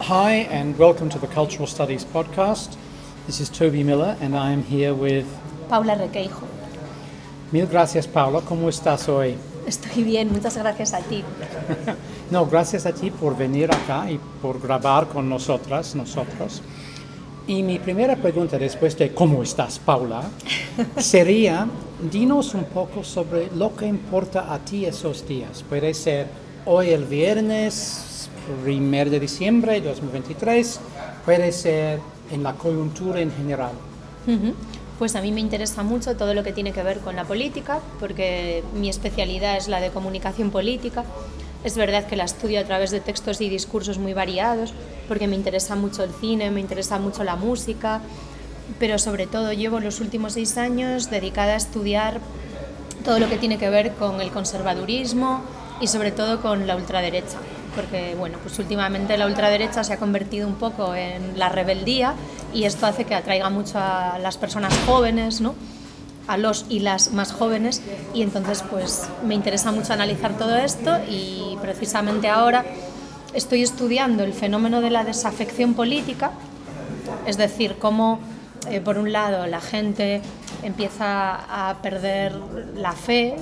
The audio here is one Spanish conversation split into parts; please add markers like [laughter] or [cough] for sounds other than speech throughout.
Hi, and welcome to the Cultural Studies podcast. This is Toby Miller, and I am here with. Paula Requeijo. Mil gracias, Paula. ¿Cómo estás hoy? Estoy bien, muchas gracias a ti. [laughs] no, gracias a ti por venir acá y por grabar con nosotras, nosotros. Y mi primera pregunta después de ¿cómo estás, Paula? [laughs] sería, dinos un poco sobre lo que importa a ti esos días. Puede ser hoy el viernes, primer de diciembre de 2023, puede ser en la coyuntura en general. Pues a mí me interesa mucho todo lo que tiene que ver con la política, porque mi especialidad es la de comunicación política. Es verdad que la estudio a través de textos y discursos muy variados, porque me interesa mucho el cine, me interesa mucho la música, pero sobre todo llevo los últimos seis años dedicada a estudiar todo lo que tiene que ver con el conservadurismo y sobre todo con la ultraderecha porque bueno, pues últimamente la ultraderecha se ha convertido un poco en la rebeldía y esto hace que atraiga mucho a las personas jóvenes, ¿no? a los y las más jóvenes y entonces pues me interesa mucho analizar todo esto y precisamente ahora estoy estudiando el fenómeno de la desafección política, es decir, cómo eh, por un lado la gente empieza a perder la fe,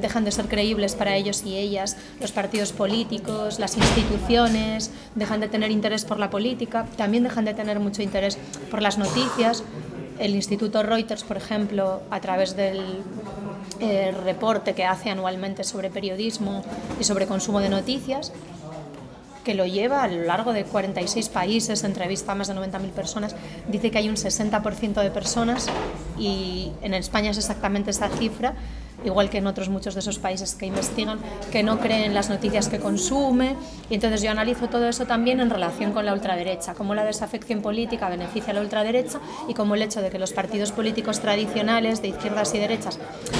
dejan de ser creíbles para ellos y ellas los partidos políticos, las instituciones, dejan de tener interés por la política, también dejan de tener mucho interés por las noticias. El Instituto Reuters, por ejemplo, a través del eh, reporte que hace anualmente sobre periodismo y sobre consumo de noticias, que lo lleva a lo largo de 46 países, entrevista a más de 90.000 personas, dice que hay un 60% de personas, y en España es exactamente esa cifra, igual que en otros muchos de esos países que investigan, que no creen las noticias que consume. Y entonces yo analizo todo eso también en relación con la ultraderecha, cómo la desafección política beneficia a la ultraderecha y cómo el hecho de que los partidos políticos tradicionales de izquierdas y derechas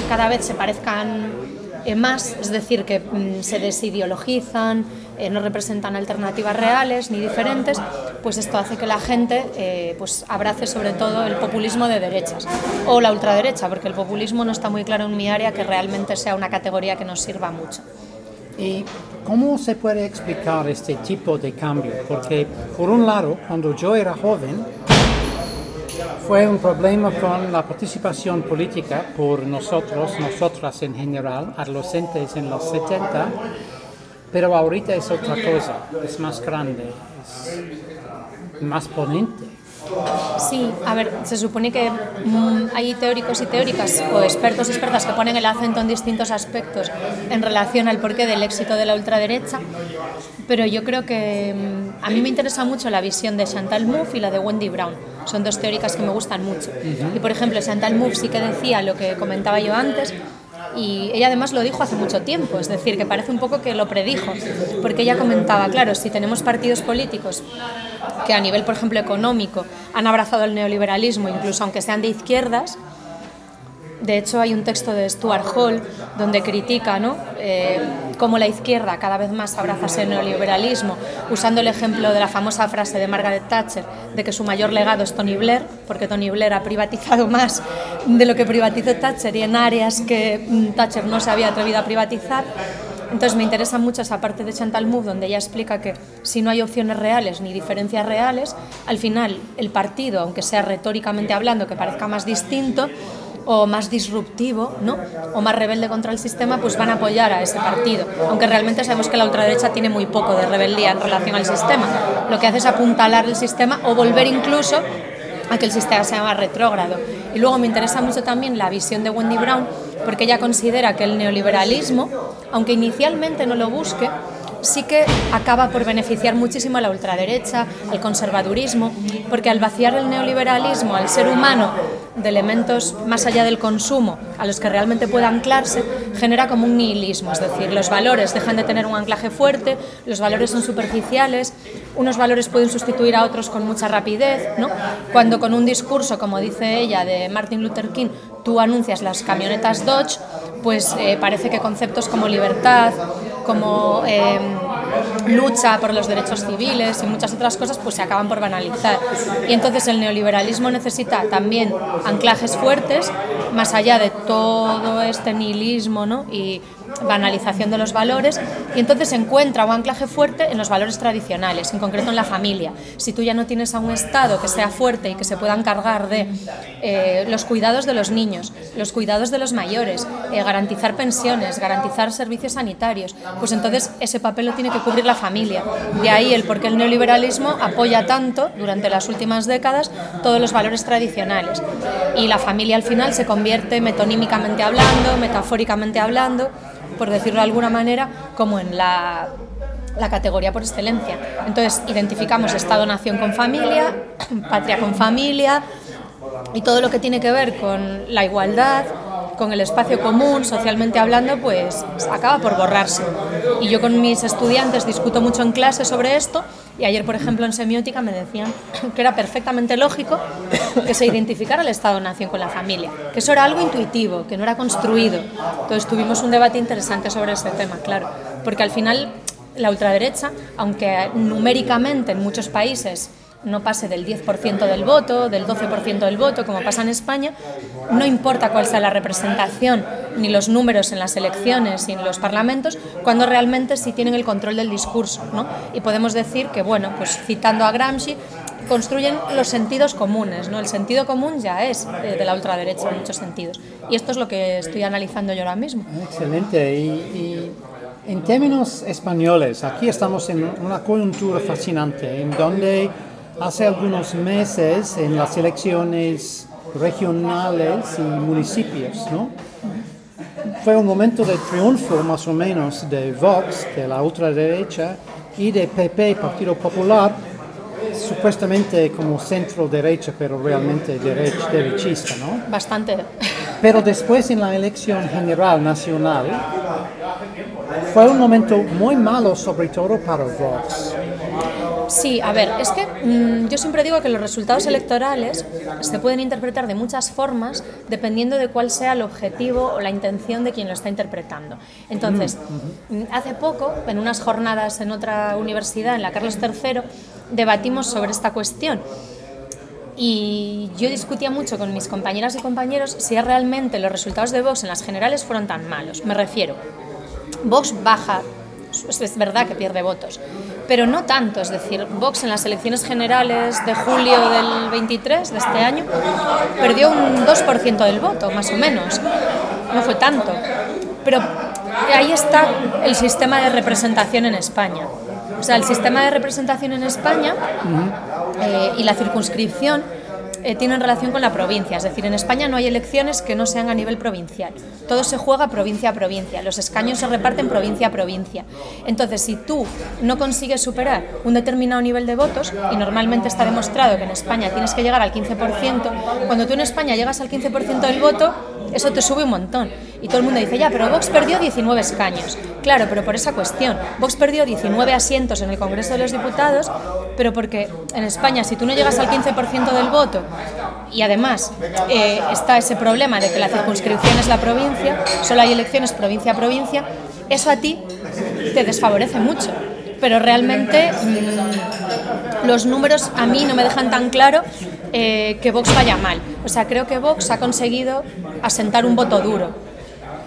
cada vez se parezcan más, es decir, que mm, se desideologizan, eh, no representan alternativas reales ni diferentes, pues esto hace que la gente eh, pues abrace sobre todo el populismo de derechas o la ultraderecha, porque el populismo no está muy claro en mi área que realmente sea una categoría que nos sirva mucho. ¿Y cómo se puede explicar este tipo de cambio? Porque, por un lado, cuando yo era joven, fue un problema con la participación política por nosotros, nosotras en general, adolescentes en los 70, pero ahorita es otra cosa, es más grande, es más ponente. Sí, a ver, se supone que mm, hay teóricos y teóricas o expertos y expertas que ponen el acento en distintos aspectos en relación al porqué del éxito de la ultraderecha, pero yo creo que mm, a mí me interesa mucho la visión de Chantal Mouffe y la de Wendy Brown. Son dos teóricas que me gustan mucho. Y por ejemplo, Chantal Mouffe sí que decía lo que comentaba yo antes, y ella además lo dijo hace mucho tiempo, es decir, que parece un poco que lo predijo, porque ella comentaba, claro, si tenemos partidos políticos que a nivel, por ejemplo, económico han abrazado el neoliberalismo, incluso aunque sean de izquierdas, de hecho, hay un texto de Stuart Hall donde critica ¿no? Eh, cómo la izquierda cada vez más abraza el neoliberalismo, usando el ejemplo de la famosa frase de Margaret Thatcher de que su mayor legado es Tony Blair, porque Tony Blair ha privatizado más de lo que privatizó Thatcher y en áreas que mm, Thatcher no se había atrevido a privatizar. Entonces me interesa mucho esa parte de Chantal Mouffe donde ella explica que si no hay opciones reales ni diferencias reales, al final el partido, aunque sea retóricamente hablando, que parezca más distinto, o más disruptivo, ¿no? o más rebelde contra el sistema, pues van a apoyar a ese partido. Aunque realmente sabemos que la ultraderecha tiene muy poco de rebeldía en relación al sistema. Lo que hace es apuntalar el sistema o volver incluso a que el sistema sea más retrógrado. Y luego me interesa mucho también la visión de Wendy Brown, porque ella considera que el neoliberalismo, aunque inicialmente no lo busque, sí que acaba por beneficiar muchísimo a la ultraderecha, al conservadurismo, porque al vaciar el neoliberalismo al ser humano de elementos más allá del consumo a los que realmente pueda anclarse, genera como un nihilismo, es decir, los valores dejan de tener un anclaje fuerte, los valores son superficiales, unos valores pueden sustituir a otros con mucha rapidez, ¿no? Cuando con un discurso, como dice ella, de Martin Luther King, tú anuncias las camionetas Dodge, pues eh, parece que conceptos como libertad, como eh, lucha por los derechos civiles y muchas otras cosas pues se acaban por banalizar. Y entonces el neoliberalismo necesita también anclajes fuertes, más allá de todo este nihilismo ¿no? y banalización de los valores y entonces encuentra un anclaje fuerte en los valores tradicionales, en concreto en la familia. Si tú ya no tienes a un Estado que sea fuerte y que se pueda encargar de eh, los cuidados de los niños, los cuidados de los mayores, eh, garantizar pensiones, garantizar servicios sanitarios, pues entonces ese papel lo tiene que cubrir la familia. De ahí el por qué el neoliberalismo apoya tanto durante las últimas décadas todos los valores tradicionales. Y la familia al final se convierte metonímicamente hablando, metafóricamente hablando, por decirlo de alguna manera, como en la, la categoría por excelencia. Entonces, identificamos Estado-nación con familia, [clears throat] patria con familia y todo lo que tiene que ver con la igualdad, con el espacio común, socialmente hablando, pues acaba por borrarse. Y yo con mis estudiantes discuto mucho en clase sobre esto y ayer, por ejemplo, en semiótica me decían que era perfectamente lógico que se identificara el Estado-Nación con la familia, que eso era algo intuitivo, que no era construido. Entonces tuvimos un debate interesante sobre ese tema, claro, porque al final la ultraderecha, aunque numéricamente en muchos países no pase del 10% del voto, del 12% del voto, como pasa en España, no importa cuál sea la representación ni los números en las elecciones y en los parlamentos, cuando realmente sí tienen el control del discurso. ¿no? Y podemos decir que, bueno, pues citando a Gramsci, construyen los sentidos comunes. ¿no? El sentido común ya es de, la ultraderecha en muchos sentidos. Y esto es lo que estoy analizando yo ahora mismo. Excelente. y, y... En términos españoles, aquí estamos en una coyuntura fascinante, en donde hace algunos meses en las elecciones regionales y municipios, ¿no? Fue un momento de triunfo más o menos de Vox, de la ultraderecha, y de PP, Partido Popular, supuestamente como centro derecha, pero realmente derecha, derechista, ¿no? Bastante. Pero después en la elección general nacional fue un momento muy malo, sobre todo para Vox. Sí, a ver, es que mmm, yo siempre digo que los resultados electorales se pueden interpretar de muchas formas dependiendo de cuál sea el objetivo o la intención de quien lo está interpretando. Entonces, mm, hace poco, en unas jornadas en otra universidad, en la Carlos III, debatimos sobre esta cuestión. Y yo discutía mucho con mis compañeras y compañeros si realmente los resultados de Vox en las generales fueron tan malos. Me refiero, Vox baja, es verdad que pierde votos, pero no tanto. Es decir, Vox en las elecciones generales de julio del 23 de este año perdió un 2% del voto, más o menos. No fue tanto. Pero ahí está el sistema de representación en España. O sea, el sistema de representación en España eh, y la circunscripción eh, tienen relación con la provincia. Es decir, en España no hay elecciones que no sean a nivel provincial. Todo se juega provincia a provincia. Los escaños se reparten provincia a provincia. Entonces, si tú no consigues superar un determinado nivel de votos, y normalmente está demostrado que en España tienes que llegar al 15%, cuando tú en España llegas al 15% del voto, eso te sube un montón. Y todo el mundo dice, ya, pero Vox perdió 19 escaños. Claro, pero por esa cuestión. Vox perdió 19 asientos en el Congreso de los Diputados, pero porque en España, si tú no llegas al 15% del voto, y además eh, está ese problema de que la circunscripción es la provincia, solo hay elecciones provincia a provincia, eso a ti te desfavorece mucho. Pero realmente mmm, los números a mí no me dejan tan claro eh, que Vox vaya mal. O sea, creo que Vox ha conseguido asentar un voto duro.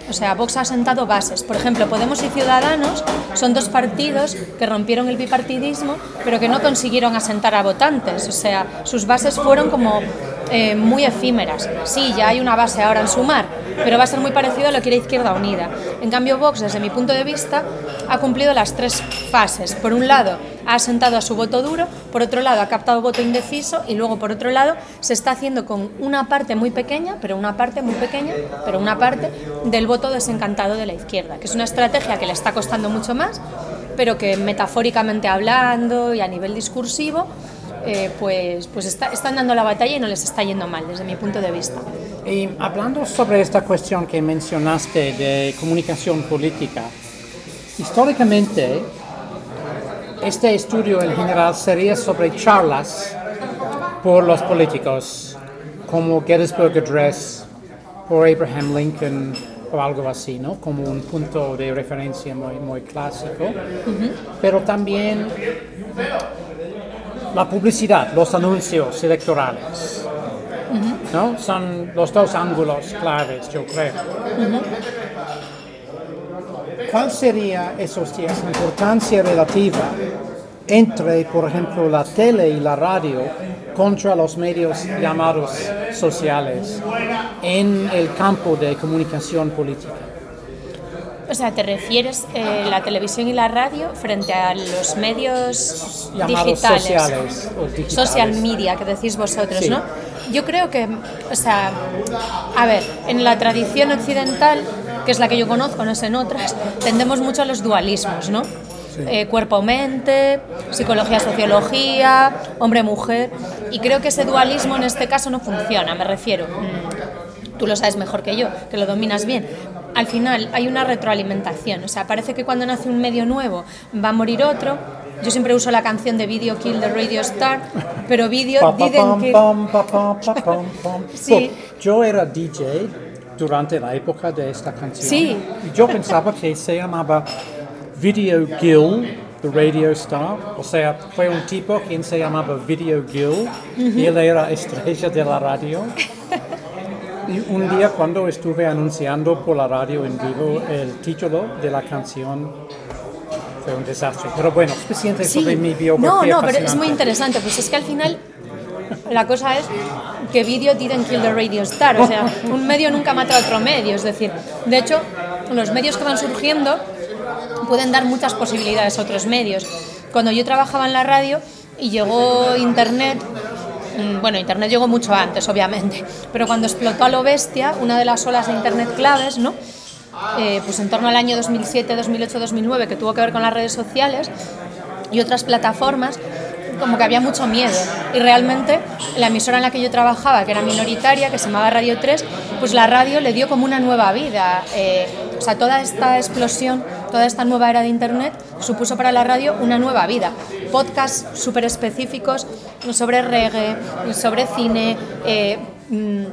O sea, Vox ha asentado bases. Por ejemplo, Podemos y Ciudadanos son dos partidos que rompieron el bipartidismo, pero que no consiguieron asentar a votantes. O sea, sus bases fueron como eh, muy efímeras. Sí, ya hay una base ahora en Sumar, pero va a ser muy parecido a lo que era Izquierda Unida. En cambio, Vox, desde mi punto de vista, ha cumplido las tres fases. Por un lado, ha asentado a su voto duro, por otro lado, ha captado voto indeciso y luego, por otro lado, se está haciendo con una parte muy pequeña, pero una parte muy pequeña, pero una parte del voto desencantado de la izquierda, que es una estrategia que le está costando mucho más, pero que metafóricamente hablando y a nivel discursivo eh, pues, pues está, están dando la batalla y no les está yendo mal, desde mi punto de vista. Y hablando sobre esta cuestión que mencionaste de comunicación política, históricamente este estudio en general sería sobre charlas por los políticos, como Gettysburg Address por Abraham Lincoln o algo así, ¿no? Como un punto de referencia muy, muy clásico. Uh -huh. Pero también la publicidad, los anuncios electorales. Uh -huh. ¿no? Son los dos ángulos claves, yo creo. Uh -huh. ¿Cuál sería esos días la importancia relativa entre, por ejemplo, la tele y la radio contra los medios llamados sociales en el campo de comunicación política? O sea, ¿te refieres eh, la televisión y la radio frente a los medios Llamados digitales? sociales o digitales. Social media, que decís vosotros, Sí. ¿no? Yo creo que, o sea, a ver, en la tradición occidental, que es la que yo conozco, no sé en otras, tendemos mucho a los dualismos, ¿no? Eh, Cuerpo-mente, psicología-sociología, hombre-mujer, y creo que ese dualismo en este caso no funciona, me refiero. mm, Tú lo sabes mejor que yo, que lo dominas bien. Al final hay una retroalimentación, o sea, parece que cuando nace un medio nuevo va a morir otro. Yo siempre uso la canción de Video Kill the Radio Star, pero Video didn't kill. [laughs] Sí. Yo era DJ durante la época de esta canción. Sí. Yo pensaba que se llamaba Video Gill, the Radio Star. O sea, fue un tipo quien se llamaba Video Gill y él era estrella de la radio. Y un día cuando estuve anunciando por la radio en vivo el título de la canción fue un desastre. Pero bueno, suficiente Sí. sobre mi biografía. No, no, pero es muy interesante. Pues es que al final la cosa es que Video didn't kill the radio star. O sea, un medio nunca mata a otro medio. Es decir, de hecho, los medios que van surgiendo pueden dar muchas posibilidades a otros medios. Cuando yo trabajaba en la radio y llegó Internet, mm, bueno, Internet llegó mucho antes, obviamente, pero cuando explotó a lo bestia, una de las olas de Internet claves, ¿no? Eh, pues en torno al año 2007, 2008, 2009, que tuvo que ver con las redes sociales y otras plataformas, como que había mucho miedo. Y realmente la emisora en la que yo trabajaba, que era minoritaria, que se llamaba Radio 3, pues la radio le dio como una nueva vida. Eh, o sea, toda esta explosión, toda esta nueva era de Internet supuso para la radio una nueva vida. Podcasts súper específicos sobre reggae, sobre cine, eh, mm,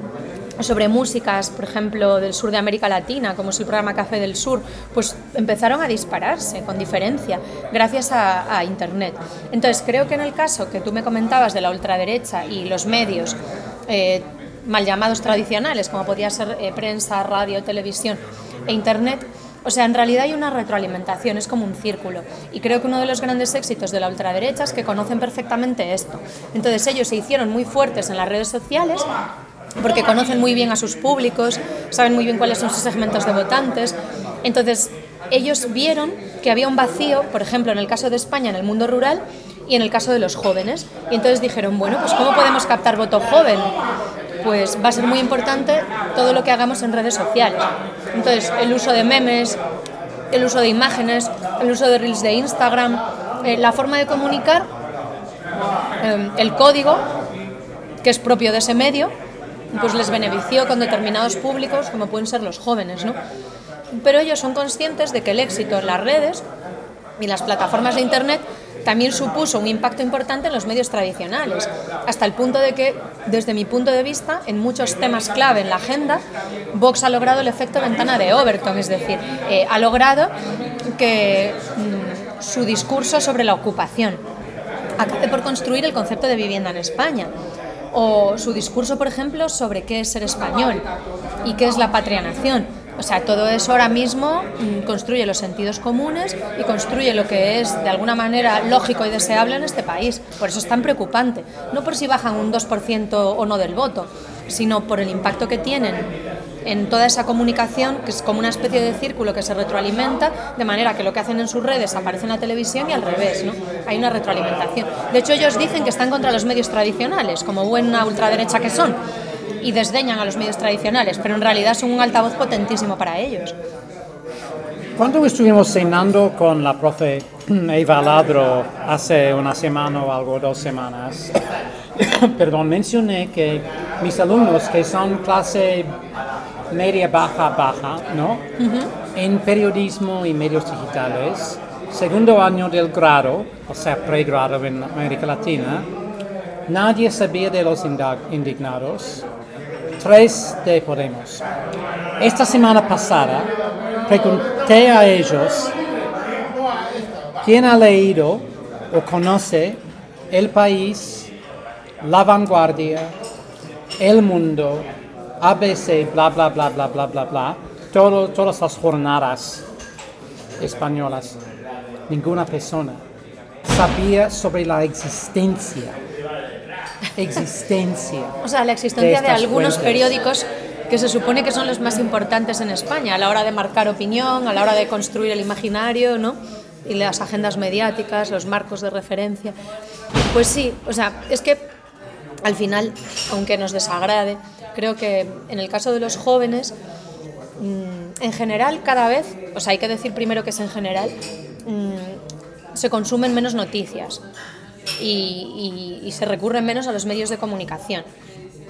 sobre músicas, por ejemplo, del sur de América Latina, como es el programa Café del Sur, pues empezaron a dispararse con diferencia gracias a, Internet. Entonces, creo que en el caso que tú me comentabas de la ultraderecha y los medios eh, mal llamados tradicionales, como podía ser eh, prensa, radio, televisión e Internet, o sea, en realidad hay una retroalimentación, es como un círculo. Y creo que uno de los grandes éxitos de la ultraderecha es que conocen perfectamente esto. Entonces ellos se hicieron muy fuertes en las redes sociales porque conocen muy bien a sus públicos, saben muy bien cuáles son sus segmentos de votantes. Entonces, ellos vieron que había un vacío, por ejemplo, en el caso de España, en el mundo rural y en el caso de los jóvenes. Y entonces dijeron, bueno, pues ¿cómo podemos captar voto joven? Pues va a ser muy importante todo lo que hagamos en redes sociales. Entonces, el uso de memes, el uso de imágenes, el uso de reels de Instagram, eh, la forma de comunicar, eh, el código, que es propio de ese medio, pues les benefició con determinados públicos, como pueden ser los jóvenes, ¿no? Pero ellos son conscientes de que el éxito en las redes y las plataformas de Internet también supuso un impacto importante en los medios tradicionales, hasta el punto de que, desde mi punto de vista, en muchos temas clave en la agenda, Vox ha logrado el efecto ventana de Overton, es decir, eh, ha logrado que mm, su discurso sobre la ocupación acabe por construir el concepto de vivienda en España o su discurso, por ejemplo, sobre qué es ser español y qué es la patria-nación. O sea, todo eso ahora mismo mm, construye los sentidos comunes y construye lo que es de alguna manera lógico y deseable en este país. Por eso es tan preocupante. No por si bajan un 2% o no del voto, sino por el impacto que tienen en toda esa comunicación, que es como una especie de círculo que se retroalimenta, de manera que lo que hacen en sus redes aparece en la televisión y al revés, ¿no? Hay una retroalimentación. De hecho, ellos dicen que están contra los medios tradicionales, como buena ultraderecha que son, y desdeñan a los medios tradicionales, pero en realidad son un altavoz potentísimo para ellos. Cuando estuvimos cenando con la profe Eva Ladro hace una semana o algo, dos semanas, [coughs] perdón, mencioné que mis alumnos que son clase media, baja, baja, ¿no? En periodismo y medios digitales, segundo año del grado, o sea, pregrado en América Latina, nadie sabía de los indignados, tres de Podemos. Esta semana pasada pregunté a ellos quién ha leído o conoce El País, La Vanguardia, El Mundo, ABC, bla, bla, bla, bla, bla, bla, bla, todo- todas las jornadas españolas, ninguna persona sabía sobre la existencia. Existencia. O sea, la existencia de, estas algunos fuentes. periódicos que se supone que son los más importantes en España a la hora de marcar opinión, a la hora de construir el imaginario, ¿no? Y las agendas mediáticas, los marcos de referencia. Pues sí, o sea, es que al final, aunque nos desagrade, creo que en el caso de los jóvenes, mm, en general cada vez, o sea, hay que decir primero que es en general, mm, se consumen menos noticias y, y- y se recurre menos a los medios de comunicación.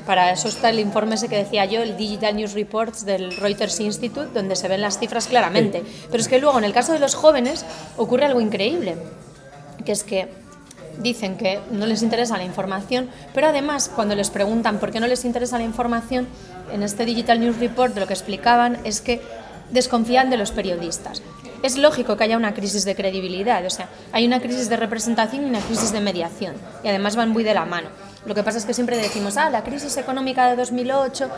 Para eso está el informe ese que decía yo, el Digital News Reports del Reuters Institute, donde se ven las cifras claramente. Pero es que luego, en el caso de los jóvenes, ocurre algo increíble, que es que dicen que no les interesa la información, pero además cuando les preguntan por qué no les interesa la información, en este Digital News Report lo que explicaban es que desconfían de los periodistas. Es lógico que haya una crisis de credibilidad, o sea, hay una crisis de representación y una crisis de mediación, y además van muy de la mano. Lo que pasa es que siempre decimos, ah, la crisis económica de 2008,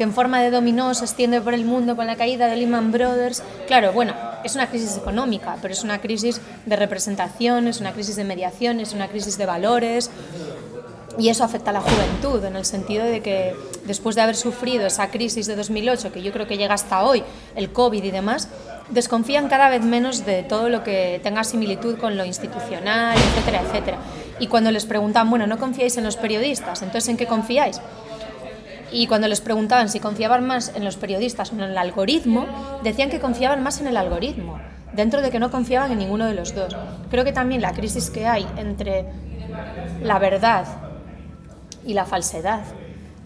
que en forma de dominó se extiende por el mundo con la caída de Lehman Brothers. Claro, bueno, es una crisis económica, pero es una crisis de representación, es una crisis de mediación, es una crisis de valores. Y eso afecta a la juventud, en el sentido de que después de haber sufrido esa crisis de 2008, que yo creo que llega hasta hoy, el COVID y demás, desconfían cada vez menos de todo lo que tenga similitud con lo institucional, etcétera, etcétera. Y cuando les preguntan, bueno, ¿no confiáis en los periodistas? Entonces, ¿en qué confiáis? Y cuando les preguntaban si confiaban más en los periodistas o en el algoritmo, decían que confiaban más en el algoritmo, dentro de que no confiaban en ninguno de los dos. Creo que también la crisis que hay entre la verdad y la falsedad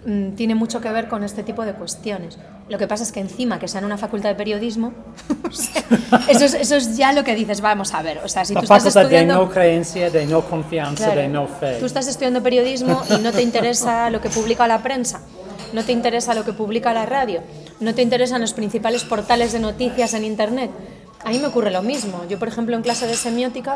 mm, tiene mucho que ver con este tipo de cuestiones. Lo que pasa es que encima que sea en una facultad de periodismo, [laughs] o sea, eso, es, eso es ya lo que dices, vamos a ver, o sea, si tú estás facultad de estudiando... no creencia, de no confianza, Claro. de no fe. Tú estás estudiando periodismo y no te interesa lo que publica la prensa, no te interesa lo que publica la radio, no te interesan los principales portales de noticias en Internet. A mí me ocurre lo mismo. Yo, por ejemplo, en clase de semiótica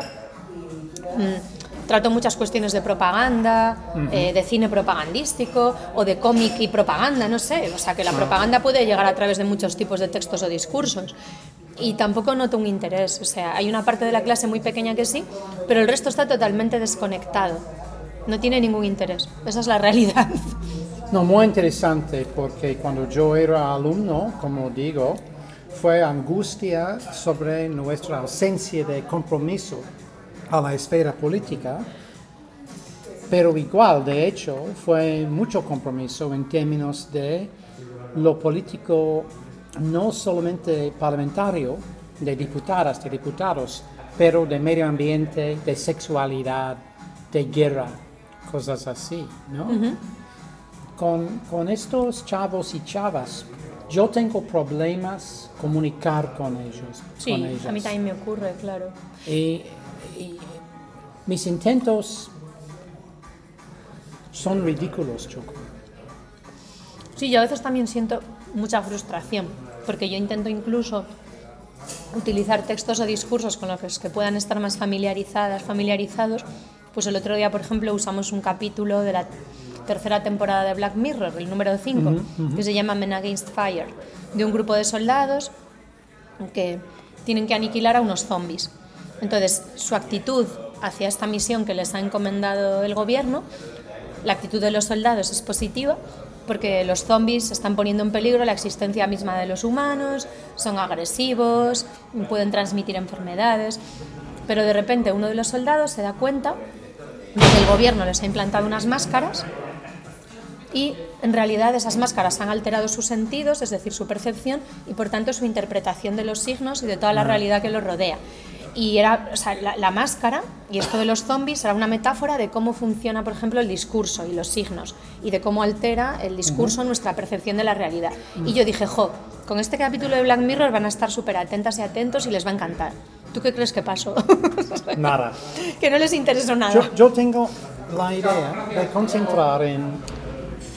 mm, trato muchas cuestiones de propaganda, eh, de cine propagandístico o de cómic y propaganda, no sé. O sea, que la propaganda puede llegar a través de muchos tipos de textos o discursos. Y tampoco noto un interés. O sea, hay una parte de la clase muy pequeña que sí, pero el resto está totalmente desconectado. No tiene ningún interés. Esa es la [laughs] realidad. No, muy interesante porque cuando yo era alumno, como digo, fue angustia sobre nuestra ausencia de compromiso a la esfera política, pero igual, de hecho, fue mucho compromiso en términos de lo político, no solamente parlamentario, de diputadas, de diputados, pero de medio ambiente, de sexualidad, de guerra, cosas así, ¿no? Con, con estos chavos y chavas, yo tengo problemas comunicar con ellos. Sí, con ellas. a mí también me ocurre, claro. Y, y mis intentos son ridículos, Choco. Sí, yo a veces también siento mucha frustración, porque yo intento incluso utilizar textos o discursos con los que puedan estar más familiarizadas, familiarizados. Pues el otro día, por ejemplo, usamos un capítulo de la tercera temporada de Black Mirror, el número 5, que se llama Men Against Fire, de un grupo de soldados que tienen que aniquilar a unos zombies. Entonces, su actitud hacia esta misión que les ha encomendado el gobierno, la actitud de los soldados es positiva porque los zombies están poniendo en peligro la existencia misma de los humanos, son agresivos, pueden transmitir enfermedades, pero de repente uno de los soldados se da cuenta de que el gobierno les ha implantado unas máscaras y en realidad esas máscaras han alterado sus sentidos, es decir, su percepción y por tanto su interpretación de los signos y de toda la realidad que los rodea. Y era, o sea, la, la máscara y esto de los zombies era una metáfora de cómo funciona, por ejemplo, el discurso y los signos y de cómo altera el discurso nuestra percepción de la realidad. Y yo dije, jo, con este capítulo de Black Mirror van a estar súper atentas y atentos y les va a encantar. ¿Tú qué crees que pasó? [laughs] Nada. que no les interesó nada. Yo, yo tengo la idea de concentrar en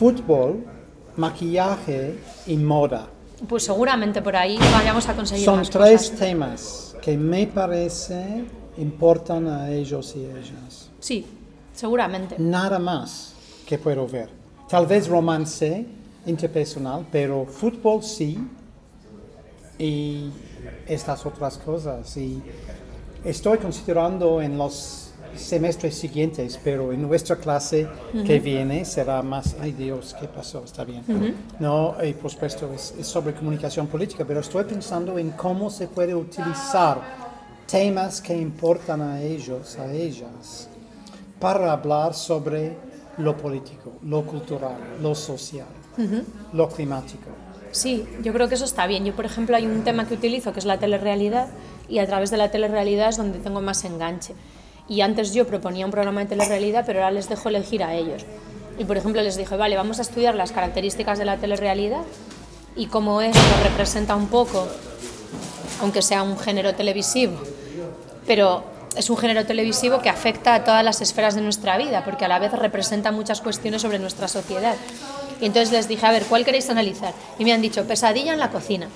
fútbol, maquillaje y moda. Pues seguramente por ahí vayamos a conseguir Son más tres cosas. temas que me parece importan a ellos y ellas. Sí, seguramente. Nada más que puedo ver. Tal vez romance interpersonal, pero fútbol sí, y estas otras cosas. Y estoy considerando en los semestres siguientes, pero en nuestra clase que viene será más, ay Dios, ¿qué pasó? Está bien. No, y por supuesto es, es, sobre comunicación política, pero estoy pensando en cómo se puede utilizar temas que importan a ellos, a ellas, para hablar sobre lo político, lo cultural, lo social, lo climático. Sí, yo creo que eso está bien. Yo, por ejemplo, hay un tema que utilizo que es la telerrealidad y a través de la telerrealidad es donde tengo más enganche. Y antes yo proponía un programa de telerrealidad, pero ahora les dejo elegir a ellos. Y por ejemplo les dije, vale, vamos a estudiar las características de la telerrealidad y cómo esto representa un poco, aunque sea un género televisivo, pero es un género televisivo que afecta a todas las esferas de nuestra vida, porque a la vez representa muchas cuestiones sobre nuestra sociedad. Y entonces les dije, a ver, ¿cuál queréis analizar? Y me han dicho, pesadilla en la cocina.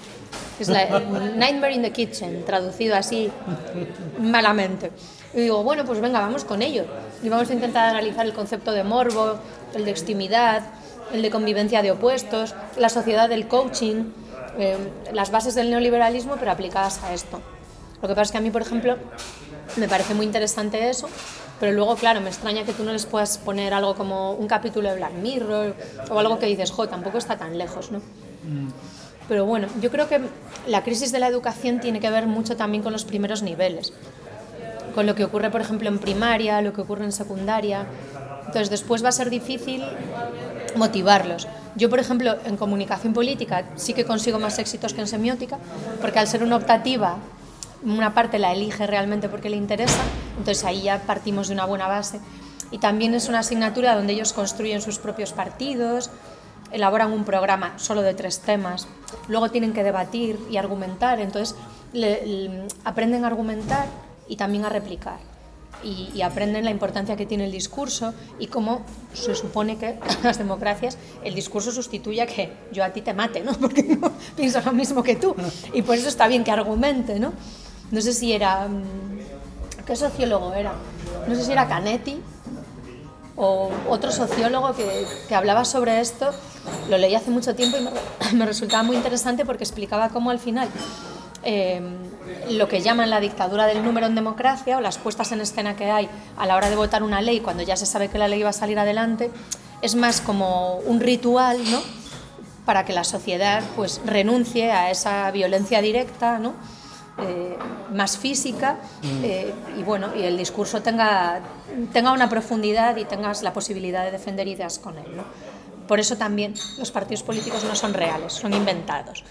Es la, Nightmare in the Kitchen, traducido así malamente. Y digo, bueno, pues venga, vamos con ello. Y vamos a intentar analizar el concepto de morbo, el de extimidad, el de convivencia de opuestos, la sociedad del coaching, eh, las bases del neoliberalismo, pero aplicadas a esto. Lo que pasa es que a mí, por ejemplo, me parece muy interesante eso, pero luego, claro, me extraña que tú no les puedas poner algo como un capítulo de Black Mirror o algo que dices, jo, tampoco está tan lejos, ¿no? Mm. Pero bueno, yo creo que la crisis de la educación tiene que ver mucho también con los primeros niveles con lo que ocurre, por ejemplo, en primaria, lo que ocurre en secundaria. Entonces, después va a ser difícil motivarlos. Yo, por ejemplo, en comunicación política sí que consigo más éxitos que en semiótica, porque al ser una optativa, una parte la elige realmente porque le interesa, entonces ahí ya partimos de una buena base. Y también es una asignatura donde ellos construyen sus propios partidos, elaboran un programa solo de tres temas, luego tienen que debatir y argumentar, entonces aprenden a argumentar y también a replicar. Y, aprenden la importancia que tiene el discurso y cómo se supone que [laughs] las democracias el discurso sustituye a que yo a ti te mate, ¿no? [laughs] porque no pienso lo mismo que tú. Y por eso está bien que argumente. ¿no? No sé si era... Mm, ¿Qué sociólogo era? No sé si era Canetti o otro sociólogo que, que hablaba sobre esto. Lo leí hace mucho tiempo y me, [coughs] me resultaba muy interesante porque explicaba cómo al final eh, lo que llaman la dictadura del número en democracia o las puestas en escena que hay a la hora de votar una ley cuando ya se sabe que la ley va a salir adelante, es más como un ritual, ¿no? Para que la sociedad pues renuncie a esa violencia directa, ¿no? Eh, más física mm. eh, y bueno y el discurso tenga tenga una profundidad y tengas la posibilidad de defender ideas con él ¿no? por eso también los partidos políticos no son reales son inventados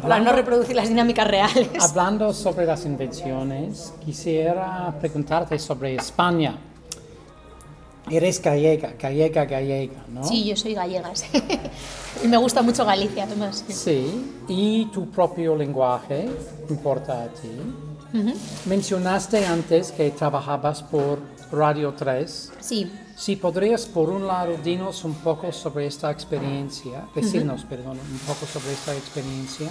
para no reproducir las dinámicas reales. Hablando sobre las invenciones, quisiera preguntarte sobre España. Eres gallega, gallega, gallega, ¿no? Sí, yo soy gallega, [laughs] y me gusta mucho Galicia, además. Sí, y tu propio lenguaje importa a ti. Mencionaste antes que trabajabas por Radio 3. Sí. Si podrías, por un lado, dinos un poco sobre esta experiencia, decirnos, perdón, un poco sobre esta experiencia,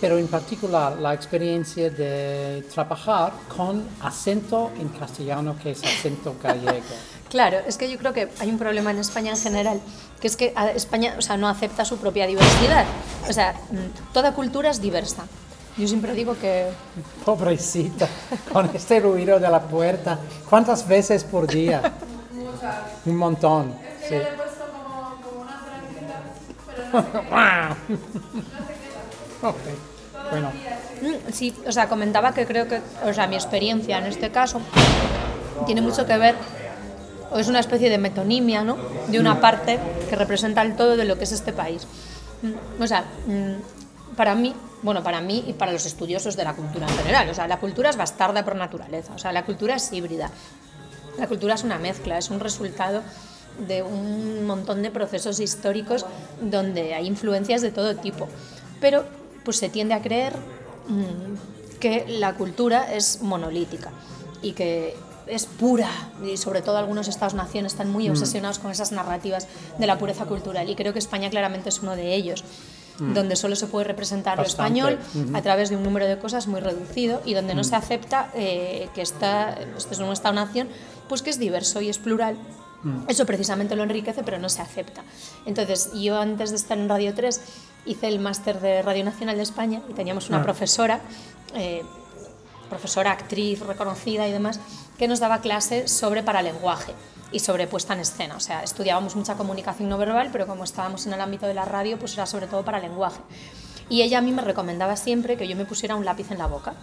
pero en particular la experiencia de trabajar con acento en castellano, que es acento [laughs] gallego. Claro, es que yo creo que hay un problema en España en general, que es que España o sea, no acepta su propia diversidad. O sea, mm, toda cultura es diversa. Yo siempre digo que... Pobrecita, con este ruido de la puerta. ¿Cuántas veces por día? Muchas. Un montón. Sí. Le he puesto como, como una pero [laughs] okay. Bueno. Mm, sí, o sea, comentaba que creo que, o sea, mi experiencia en este caso tiene mucho que ver, o es una especie de metonimia, ¿no? De una parte que representa el todo de lo que es este país. Mm, o sea, para mí, bueno, para mí y para los estudiosos de la cultura en general, o sea, la cultura es bastarda por naturaleza, o sea, la cultura es híbrida. La cultura es una mezcla, es un resultado de un montón de procesos históricos donde hay influencias de todo tipo. Pero pues se tiende a creer mmm, que la cultura es monolítica y que es pura y sobre todo algunos estados-nación están muy obsesionados con esas narrativas de la pureza cultural y creo que España claramente es uno de ellos. Mm. donde solo se puede representar lo español a través de un número de cosas muy reducido y donde no mm. se acepta eh, que está, esto es un Estado-nación, pues que es diverso y es plural. Mm. Eso precisamente lo enriquece, pero no se acepta. Entonces, yo antes de estar en Radio 3 hice el máster de Radio Nacional de España y teníamos una Ah. profesora, eh, profesora, actriz reconocida y demás, que nos daba clases sobre paralenguaje y sobre puesta en escena. O sea, estudiábamos mucha comunicación no verbal, pero como estábamos en el ámbito de la radio, pues era sobre todo para lenguaje. Y ella a mí me recomendaba siempre que yo me pusiera un lápiz en la boca.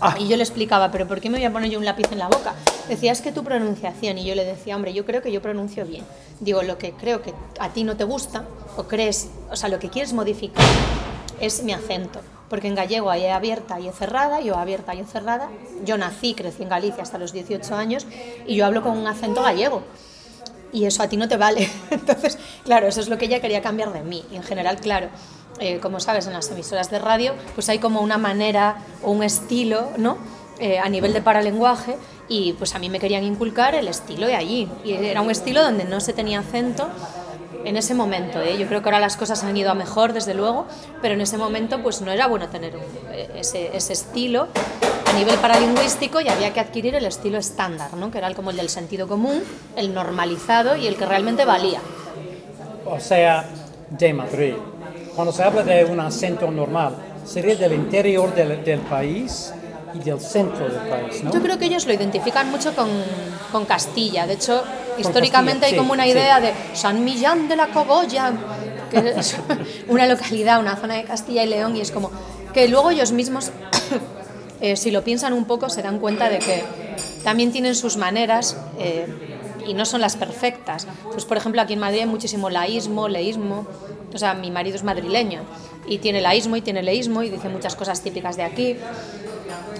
Ah. Y yo le explicaba, pero ¿por qué me voy a poner yo un lápiz en la boca? Decía, es que tu pronunciación. Y yo le decía, hombre, yo creo que yo pronuncio bien. Digo, lo que creo que a ti no te gusta, o crees, o sea, lo que quieres modificar es mi acento. Porque en gallego hay E abierta y E cerrada, yo abierta y E cerrada. Yo nací, crecí en Galicia hasta los 18 años y yo hablo con un acento gallego y eso a ti no te vale. [laughs] Entonces, claro, eso es lo que ella quería cambiar de mí. En general, claro, eh, como sabes, en las emisoras de radio, pues hay como una manera o un estilo, ¿no? Eh, a nivel de paralenguaje y pues a mí me querían inculcar el estilo de allí. Y era un estilo donde no se tenía acento en ese momento. ¿eh? Yo creo que ahora las cosas han ido a mejor, desde luego, pero en ese momento pues no era bueno tener un- eh, ese, ese estilo a nivel paralingüístico y había que adquirir el estilo estándar, ¿no? que era como el del sentido común, el normalizado y el que realmente valía. O sea, de Madrid. Cuando se habla de un acento normal, sería del interior del, del país y del centro del país, ¿no? Yo creo que ellos lo identifican mucho con, con Castilla. De hecho, históricamente hay Castilla, como una sí, idea de San Millán de la Cogolla, que es [laughs] una localidad, una zona de Castilla y León, y es como que luego ellos mismos, [coughs] eh, si lo piensan un poco, se dan cuenta de que también tienen sus maneras eh, y no son las perfectas. Pues, por ejemplo, aquí en Madrid hay muchísimo laísmo, leísmo. O sea, mi marido es madrileño y tiene laísmo y tiene leísmo y dice muchas cosas típicas de aquí.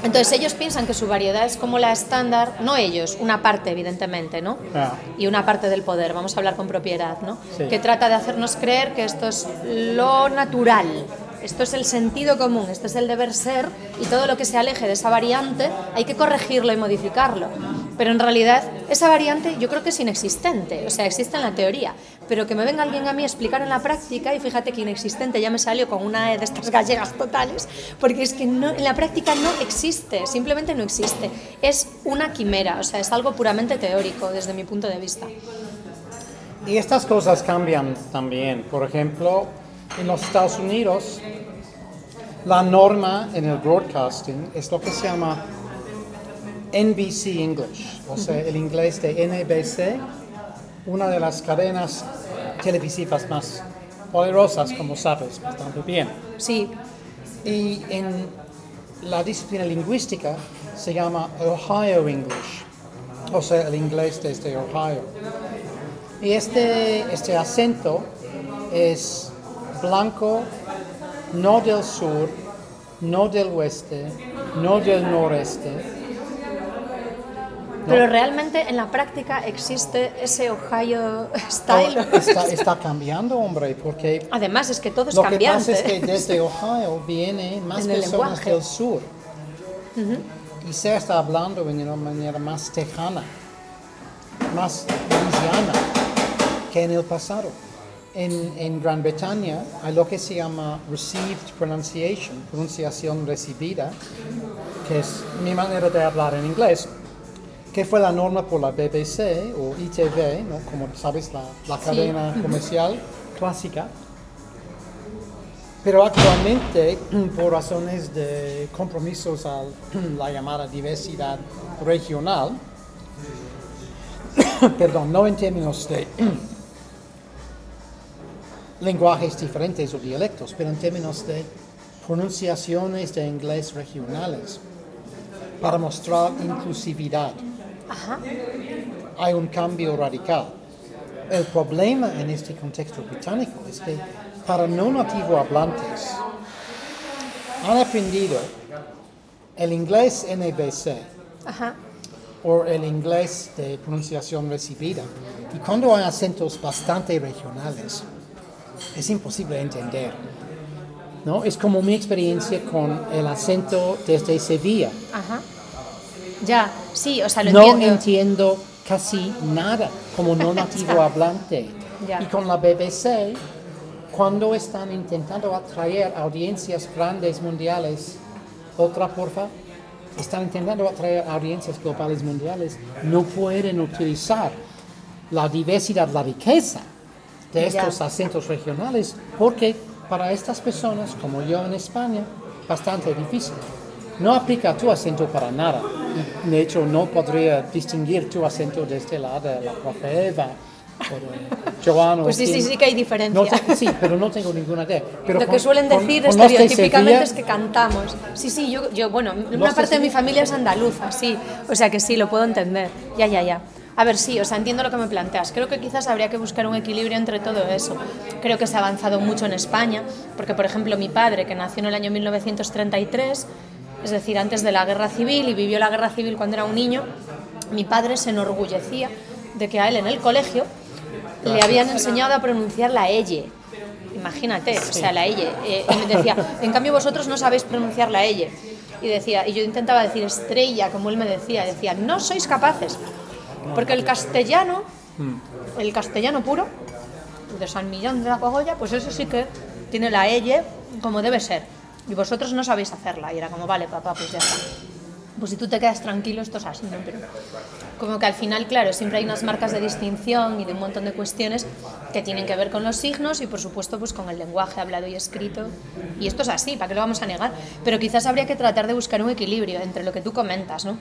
Entonces ellos piensan que su variedad es como la estándar, no ellos, una parte evidentemente, ¿no? Ah. Y una parte del poder, vamos a hablar con propiedad, ¿no? Sí. Que trata de hacernos creer que esto es lo natural, esto es el sentido común, este es el deber ser y todo lo que se aleje de esa variante hay que corregirlo y modificarlo. Pero en realidad esa variante yo creo que es inexistente, o sea, existe en la teoría, pero que me venga alguien a mí a explicar en la práctica y fíjate que inexistente ya me salió con una de estas [laughs] gallegas totales, porque es que no, en la práctica no existe, simplemente no existe. Es una quimera, o sea, es algo puramente teórico desde mi punto de vista. Y estas cosas cambian también. Por ejemplo, en los Estados Unidos, la norma en el broadcasting es lo que se llama NBC English, o sea, el inglés de NBC, una de las cadenas televisivas más poderosas, como sabes bastante bien. Sí, Y en la disciplina lingüística se llama Ohio English, o sea, el inglés desde Ohio. Y este, este acento es blanco, no del sur, no del oeste, no del noreste. Pero realmente en la práctica existe ese Ohio [laughs] style. Está, está cambiando, hombre, porque Además, es que todo es lo que cambiante. pasa es que desde Ohio vienen más En personas del sur. Y se está hablando de una manera más tejana, más louisiana que en el pasado. En, en Gran Bretaña hay lo que se llama received pronunciation, pronunciación recibida, que es mi manera de hablar en inglés, que fue la norma por la BBC o ITV, ¿no? como sabes, la, la Sí. cadena comercial clásica. Pero actualmente, [clears throat] por razones de compromisos a [clears throat] la llamada diversidad regional, [clears throat] perdón, no en términos de lenguajes diferentes o dialectos, pero en términos de pronunciaciones de inglés regionales, para mostrar inclusividad. Ajá. Hay un cambio radical. El problema en este contexto británico es que para no nativo hablantes han aprendido el inglés NBC Ajá. o el inglés de pronunciación recibida. Y cuando hay acentos bastante regionales, es imposible entender. ¿no? Es como mi experiencia con el acento desde Sevilla. Ajá. Ya, sí, o sea, lo no entiendo. entiendo casi nada como no [laughs] nativo Ya. hablante. Ya. Y con la BBC, cuando están intentando atraer audiencias grandes mundiales, otra porfa, están intentando atraer audiencias globales mundiales, no pueden utilizar la diversidad, la riqueza de Ya. estos acentos regionales porque para estas personas, como yo en España, bastante difícil. No aplica tu acento para nada. De hecho, no podría distinguir tu acento desde la de la profe Eva de Joan. Pues sí, sí, sí que hay diferencia. No te- sí, pero no tengo ninguna idea. Pero lo que con- suelen con- decir con estereotípicamente es que cantamos. Sí, sí, yo, yo bueno, una parte de mi familia es andaluza, sí. O sea que sí, lo puedo entender. Ya, ya, ya. A ver, sí, o sea, entiendo lo que me planteas. Creo que quizás habría que buscar un equilibrio entre todo eso. Creo que se ha avanzado mucho en España, porque, por ejemplo, mi padre, que nació en el año 1933, es decir, antes de la guerra civil y vivió la guerra civil cuando era un niño, mi padre se enorgullecía de que a él en el colegio le habían enseñado a pronunciar la elle. Imagínate, o sea, la elle. Eh, y me decía, en cambio vosotros no sabéis pronunciar la elle. Y decía, y yo intentaba decir estrella, como él me decía, decía, no sois capaces. Porque el castellano, el castellano puro, de San Millán de la Cogolla, pues eso sí que tiene la elle como debe ser. Y vosotros no sabéis hacerla. Y era como, vale, papá, pues ya está. Pues si tú te quedas tranquilo, esto es así, ¿no? Pero como que al final, claro, siempre hay unas marcas de distinción y de un montón de cuestiones que tienen que ver con los signos y por supuesto pues con el lenguaje hablado y escrito. Y esto es así, ¿para qué lo vamos a negar? Pero quizás habría que tratar de buscar un equilibrio entre lo que tú comentas, ¿no?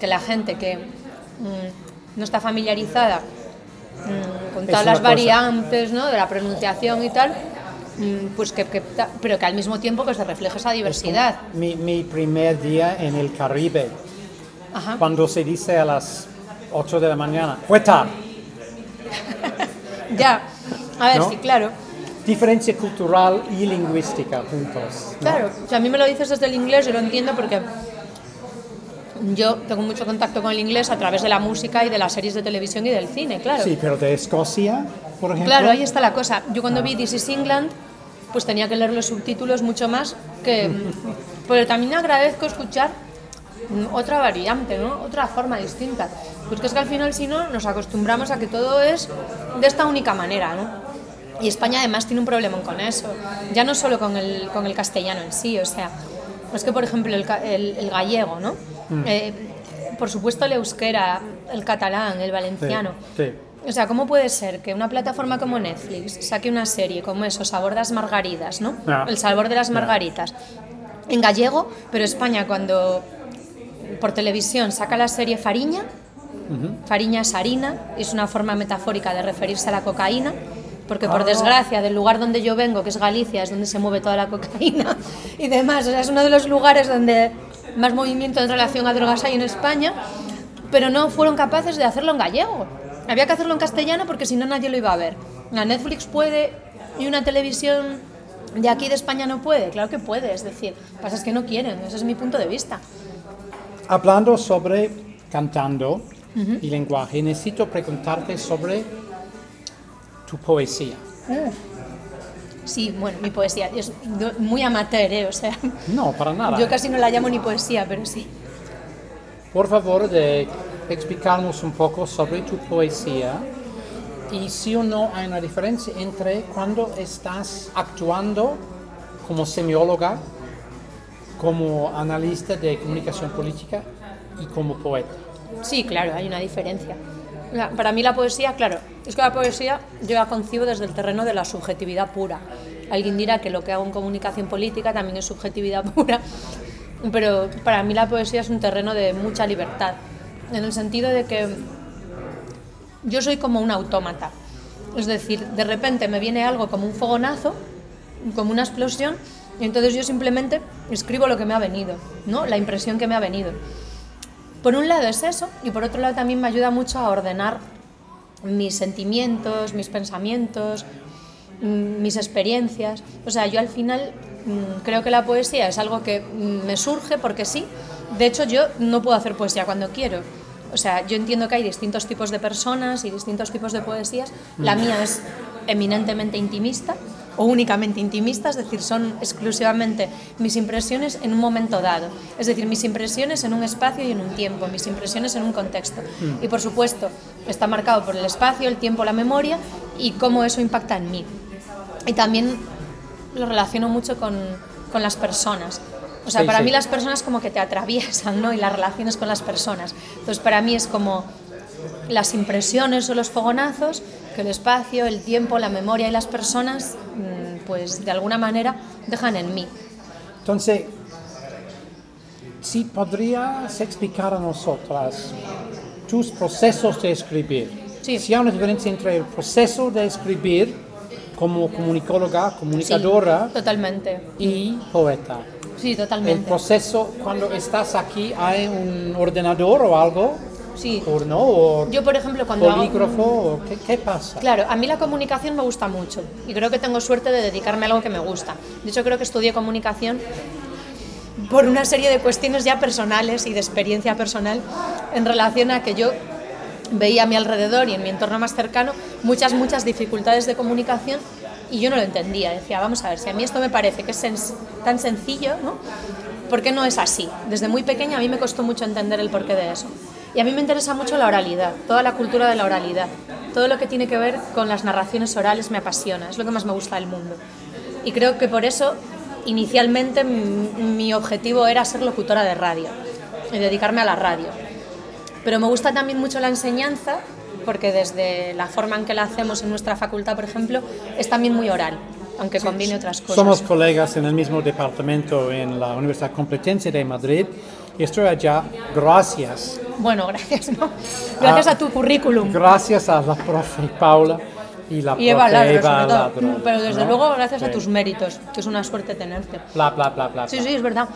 Que la gente que mm, no está familiarizada mm, con todas las variantes, ¿no? De la pronunciación y tal, pues que, que pero que al mismo tiempo que se refleje esa diversidad. Mi, mi primer día en el Caribe, Ajá. cuando se dice a las 8 de la mañana, ¡Hueta! [laughs] Ya. A ver, ¿No? sí, claro. Diferencia cultural y lingüística juntos. ¿no? Claro, si a mí me lo dices desde el inglés, yo lo entiendo porque yo tengo mucho contacto con el inglés a través de la música y de las series de televisión y del cine, claro. Sí, pero de Escocia, por ejemplo. Claro, ahí está la cosa. Yo cuando vi This is England, pues tenía que leer los subtítulos mucho más que... Pero también agradezco escuchar mm, otra variante, ¿no? Otra forma distinta. Pues que es que al final, si no, nos acostumbramos a que todo es de esta única manera, ¿no? Y España además tiene un problema con eso. Ya no solo con el, con el castellano en sí, o sea, es que por ejemplo el, el- el gallego, ¿no? Eh, por supuesto el euskera, el catalán, el Sí, valenciano. sí. O sea, ¿cómo puede ser que una plataforma como Netflix saque una serie como eso, Sabor de las Margaritas, ¿no? El sabor de las margaritas. En gallego, pero España cuando por televisión saca la serie Fariña, Fariña es harina, es una forma metafórica de referirse a la cocaína, porque por Ah. desgracia del lugar donde yo vengo, que es Galicia, es donde se mueve toda la cocaína y demás. O sea, es uno de los lugares donde más movimiento en relación a drogas hay en España, pero no fueron capaces de hacerlo en gallego. Había que hacerlo en castellano porque si no nadie lo iba a ver. La Netflix puede y una televisión de aquí de España no puede. Claro que puede, es decir, pasa es que no quieren, ese es mi punto de vista. Hablando sobre cantando y lenguaje, necesito preguntarte sobre tu poesía. Sí, bueno, mi poesía es muy amateur, ¿eh? o sea, No, para nada. yo casi no la llamo ni poesía, pero sí. Por favor, de explicarnos un poco sobre tu poesía y si o no hay una diferencia entre cuando estás actuando como semióloga, como analista de comunicación política y como poeta. Sí, claro, hay una diferencia. Para mí la poesía, claro, es que la poesía yo la concibo desde el terreno de la subjetividad pura. Alguien dirá que lo que hago en comunicación política también es subjetividad [laughs] pura, pero para mí la poesía es un terreno de mucha libertad, en el sentido de que yo soy como un autómata. Es decir, de repente me viene algo como un fogonazo, como una explosión, y entonces yo simplemente escribo lo que me ha venido, ¿no? La impresión que me ha venido. Por un lado es eso, y por otro lado también me ayuda mucho a ordenar mis sentimientos, mis pensamientos, mm, mis experiencias. O sea, yo al final mm, creo que la poesía es algo que mm, me surge porque sí. De hecho, yo no puedo hacer poesía cuando quiero. O sea, yo entiendo que hay distintos tipos de personas y distintos tipos de poesías. La mía es eminentemente intimista o únicamente intimista, es decir, son exclusivamente mis impresiones en un momento dado. Es decir, mis impresiones en un espacio y en un tiempo, mis impresiones en un contexto. Y por supuesto, está marcado por el espacio, el tiempo, la memoria y cómo eso impacta en mí. Y también lo relaciono mucho con, con las personas. O sea, Sí, para sí. mí las personas como que te atraviesan, ¿no? Y las relaciones con las personas. Entonces, para mí es como las impresiones o los fogonazos que el espacio, el tiempo, la memoria y las personas mm, pues de alguna manera dejan en mí. Entonces, si podrías explicar a nosotras tus procesos de escribir. Sí. Si hay una diferencia entre el proceso de escribir como comunicóloga, comunicadora Sí, totalmente. y poeta. Sí, El totalmente. proceso, cuando estás aquí, ¿hay un ordenador o algo? Sí. ¿O no? ¿O Yo, por ejemplo, cuando hago- polígrafo? ¿O qué, qué pasa? Claro, a mí la comunicación me gusta mucho y creo que tengo suerte de dedicarme a algo que me gusta. De hecho, creo que estudié comunicación por una serie de cuestiones ya personales y de experiencia personal en relación a que yo veía a mi alrededor y en mi entorno más cercano muchas, muchas dificultades de comunicación y yo no lo entendía. Decía, vamos a ver, si a mí esto me parece que es sens- tan sencillo, ¿no? ¿Por qué no es así? Desde muy pequeña a mí me costó mucho entender el porqué de eso. Y a mí me interesa mucho la oralidad, toda la cultura de la oralidad. Todo lo que tiene que ver con las narraciones orales me apasiona, es lo que más me gusta del mundo. Y creo que por eso, inicialmente, mi objetivo era ser locutora de radio y dedicarme a la radio. Pero me gusta también mucho la enseñanza, porque desde la forma en que la hacemos en nuestra facultad, por ejemplo, es también muy oral, aunque combine otras cosas. Somos colegas en el mismo departamento en la Universidad Complutense de Madrid y estoy allá gracias, Bueno, [laughs] gracias, ¿no? Gracias Ah, a tu currículum. gracias a la profe Paula y la Y Eva profe Ladro, Eva sobre todo. Ladro, Pero desde ¿no? luego gracias a Sí. tus méritos, que es una suerte tenerte. Bla, bla, bla, bla. Sí, bla. sí, es verdad.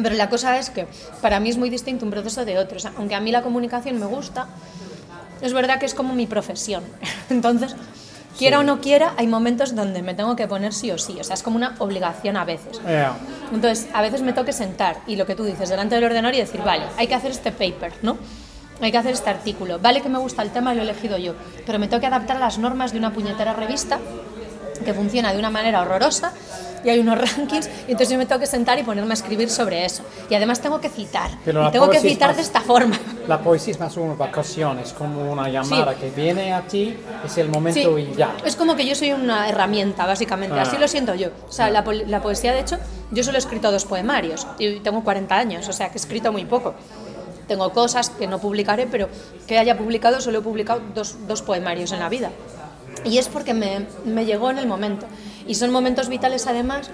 Pero la cosa es que para mí es muy distinto un proceso de otro. O sea, aunque a mí la comunicación me gusta, es verdad que es como mi profesión. [laughs] Entonces, quiera o no quiera, hay momentos donde me tengo que poner sí o sí. O sea, es como una obligación a veces. Yeah. Entonces, a veces me toque sentar y lo que tú dices, delante del ordenador y decir, vale, hay que hacer este paper, ¿no? Hay que hacer este artículo. Vale que me gusta el tema lo he elegido yo, pero me tengo que adaptar a las normas de una puñetera revista que funciona de una manera horrorosa y hay unos rankings y entonces yo me tengo que sentar y ponerme a escribir sobre eso. Y además tengo que citar. Pero y tengo que citar más- de esta forma. La poesía es más una vacación, es como una llamada Sí. que viene a ti, es el Sí, momento y ya. es como que yo soy una herramienta, básicamente. Ah. Así lo siento yo. O sea, la, po- la poesía, de hecho, yo solo he escrito dos poemarios y tengo 40 años, o sea, que he escrito muy poco. Tengo cosas que no publicaré, pero que haya publicado, solo he publicado dos, dos poemarios en la vida. Y es porque me, me llegó en el momento. Y son momentos vitales, además,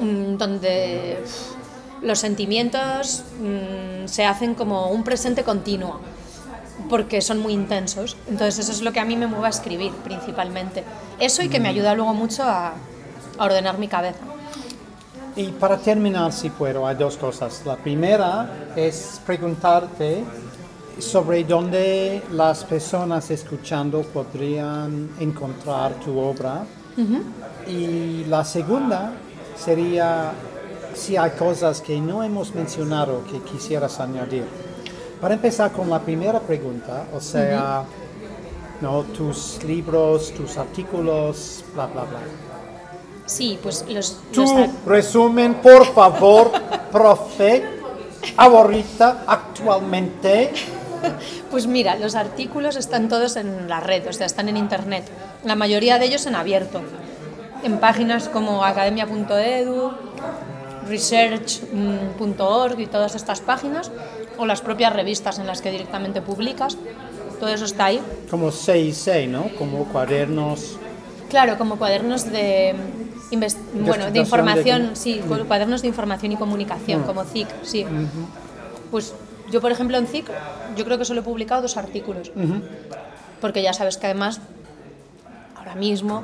mm, donde los sentimientos mm, se hacen como un presente continuo porque son muy intensos. Entonces eso es lo que a mí me mueve a escribir principalmente. Eso y que me ayuda luego mucho a, a ordenar mi cabeza. Y para terminar, si puedo, hay dos cosas. La primera es preguntarte sobre dónde las personas escuchando podrían encontrar tu obra. Y la segunda sería si hay cosas que no hemos mencionado que quisieras añadir. Para empezar con la primera pregunta, o sea, ¿no? tus libros, tus artículos, bla, bla, bla. Sí, pues los... Tu los resumen, por favor, [laughs] profe, ahorita, actualmente. Pues mira, los artículos están todos en la red, o sea, están en internet. La mayoría de ellos en abierto. En páginas como academia.edu, research.org y todas estas páginas, o las propias revistas en las que directamente publicas. Todo eso está ahí. Como 6 ¿no? Como cuadernos. Claro, como cuadernos de, inves- bueno, de información, de- sí, cu- cuadernos de información y comunicación, como CIC, sí. Pues yo, por ejemplo, en CIC, yo creo que solo he publicado dos artículos, porque ya sabes que además, ahora mismo,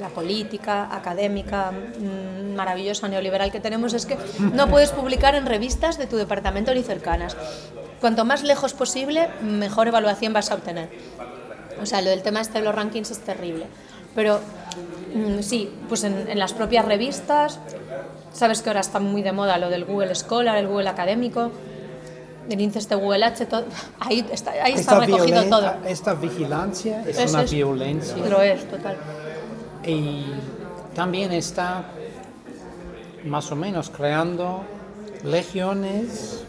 la política académica mm, maravillosa neoliberal que tenemos es que no puedes publicar en revistas de tu departamento ni cercanas. Cuanto más lejos posible, mejor evaluación vas a obtener. O sea, lo del tema este de los rankings es terrible. Pero mm, sí, pues en, en las propias revistas, sabes que ahora está muy de moda lo del Google Scholar, el Google Académico, el índice este Google H, todo, ahí está, ahí está recogido todo. esta vigilancia es una es- violencia. Lo es, total. Y también está más o menos creando legiones,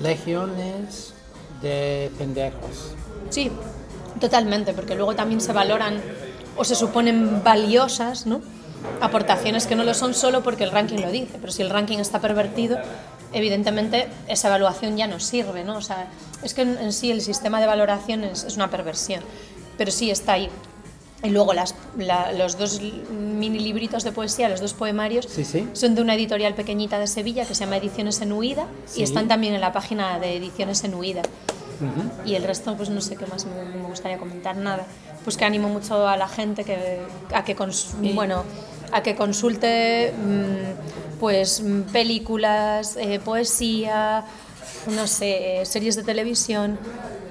legiones de pendejos. Sí, totalmente, porque luego también se valoran o se suponen valiosas, ¿no? Aportaciones que no lo son solo porque el ranking lo dice, pero si el ranking está pervertido, evidentemente esa evaluación ya no sirve, ¿no? O sea, es que en, sí el sistema de valoración es, es una perversión, pero sí está ahí. Y luego las, la- los dos mini libritos de poesía, los dos poemarios, Sí, sí. son de una editorial pequeñita de Sevilla que se llama Ediciones en Huida Sí. y están también en la página de Ediciones en Huida. Y el resto, pues no sé qué más me, me gustaría comentar, nada. Pues que animo mucho a la gente que, a, que bueno, a que consulte mm, pues, películas, eh, poesía, no sé, eh, series de televisión,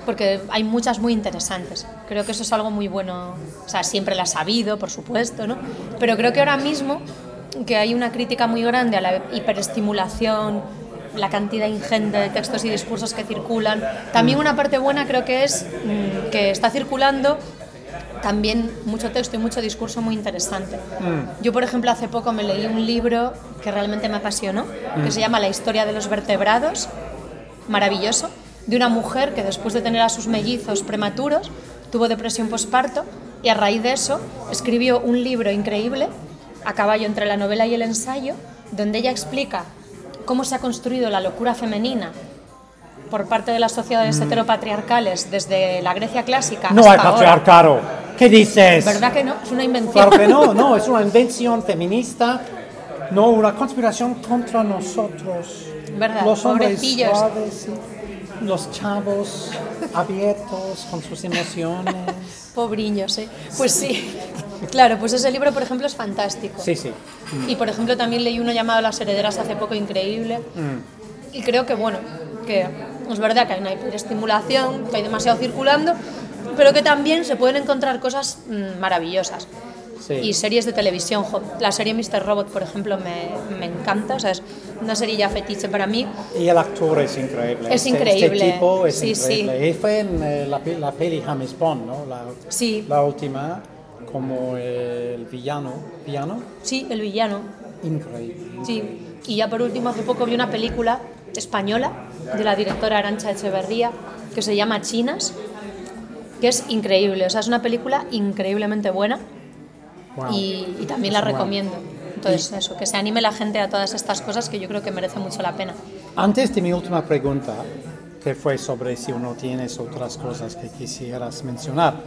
porque hay muchas muy interesantes. Creo que eso es algo muy bueno. O sea, siempre las ha habido, por supuesto, ¿no? Pero creo que ahora mismo que hay una crítica muy grande a la hiperestimulación, la cantidad ingente de textos y discursos que circulan. También una parte buena creo que es mm, que está circulando también mucho texto y mucho discurso muy interesante. Yo, por ejemplo, hace poco me leí un libro que realmente me apasionó, que se llama La historia de los vertebrados, maravilloso, de una mujer que después de tener a sus mellizos prematuros tuvo depresión posparto y a raíz de eso escribió un libro increíble, a caballo entre la novela y el ensayo, donde ella explica cómo se ha construido la locura femenina por parte de las sociedades heteropatriarcales desde la Grecia clásica No hasta hay ahora. patriarcado. ¿Qué dices? ¿Verdad que no? Es una invención. Claro que no, no, es una [laughs] invención feminista, no una conspiración contra nosotros. ¿Verdad? Los hombres suaves, sí. Los chavos abiertos con sus emociones. [laughs] Pobriños, ¿eh? Pues sí. Claro, pues ese libro, por ejemplo, es fantástico. Sí, sí. Y por ejemplo también leí uno llamado Las herederas hace poco, increíble. Mm. Y creo que bueno, que es verdad que hay una hiperestimulación, que hay demasiado circulando, pero que también se pueden encontrar cosas mm, maravillosas. Sí. Y series de televisión, jo, la serie Mr. Robot, por ejemplo, me, me encanta, o sea, es una serie ya fetiche para mí. Y el actor es increíble. Es Este- increíble. Este tipo es Sí, increíble. Y fue en eh, la, la peli James Bond, ¿no? La, Sí. la última, como el villano. ¿Villano? Sí, el villano. Increíble. Sí, y ya por último hace poco vi una película española de la directora Arancha Echeverría que se llama Chinas, que es increíble, o sea, es una película increíblemente buena Wow. y, y también la Wow. recomiendo. Entonces, eso, que se anime la gente a todas estas cosas que yo creo que merece mucho la pena. Antes de mi última pregunta, que fue sobre si uno tienes otras cosas que quisieras mencionar,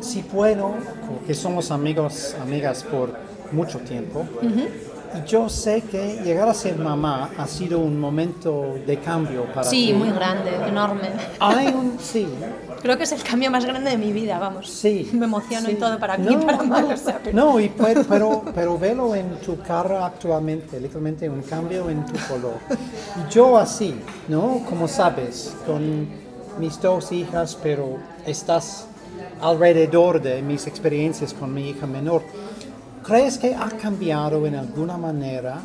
si puedo, porque somos amigos, amigas por mucho tiempo, y yo sé que llegar a ser mamá ha sido un momento de cambio para Sí, ti. muy grande, enorme. Hay un, sí, Creo que es el cambio más grande de mi vida, vamos. sí. Me emociono sí. y todo para bien, No, para mal. no, o sea, pero- No, y pero, pero, pero velo en tu cara actualmente, literalmente un cambio en tu color. Y yo así, ¿no? Como sabes, con mis dos hijas, pero estás alrededor de mis experiencias con mi hija menor. ¿Crees que ha cambiado en alguna manera